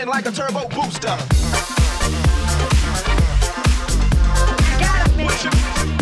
I got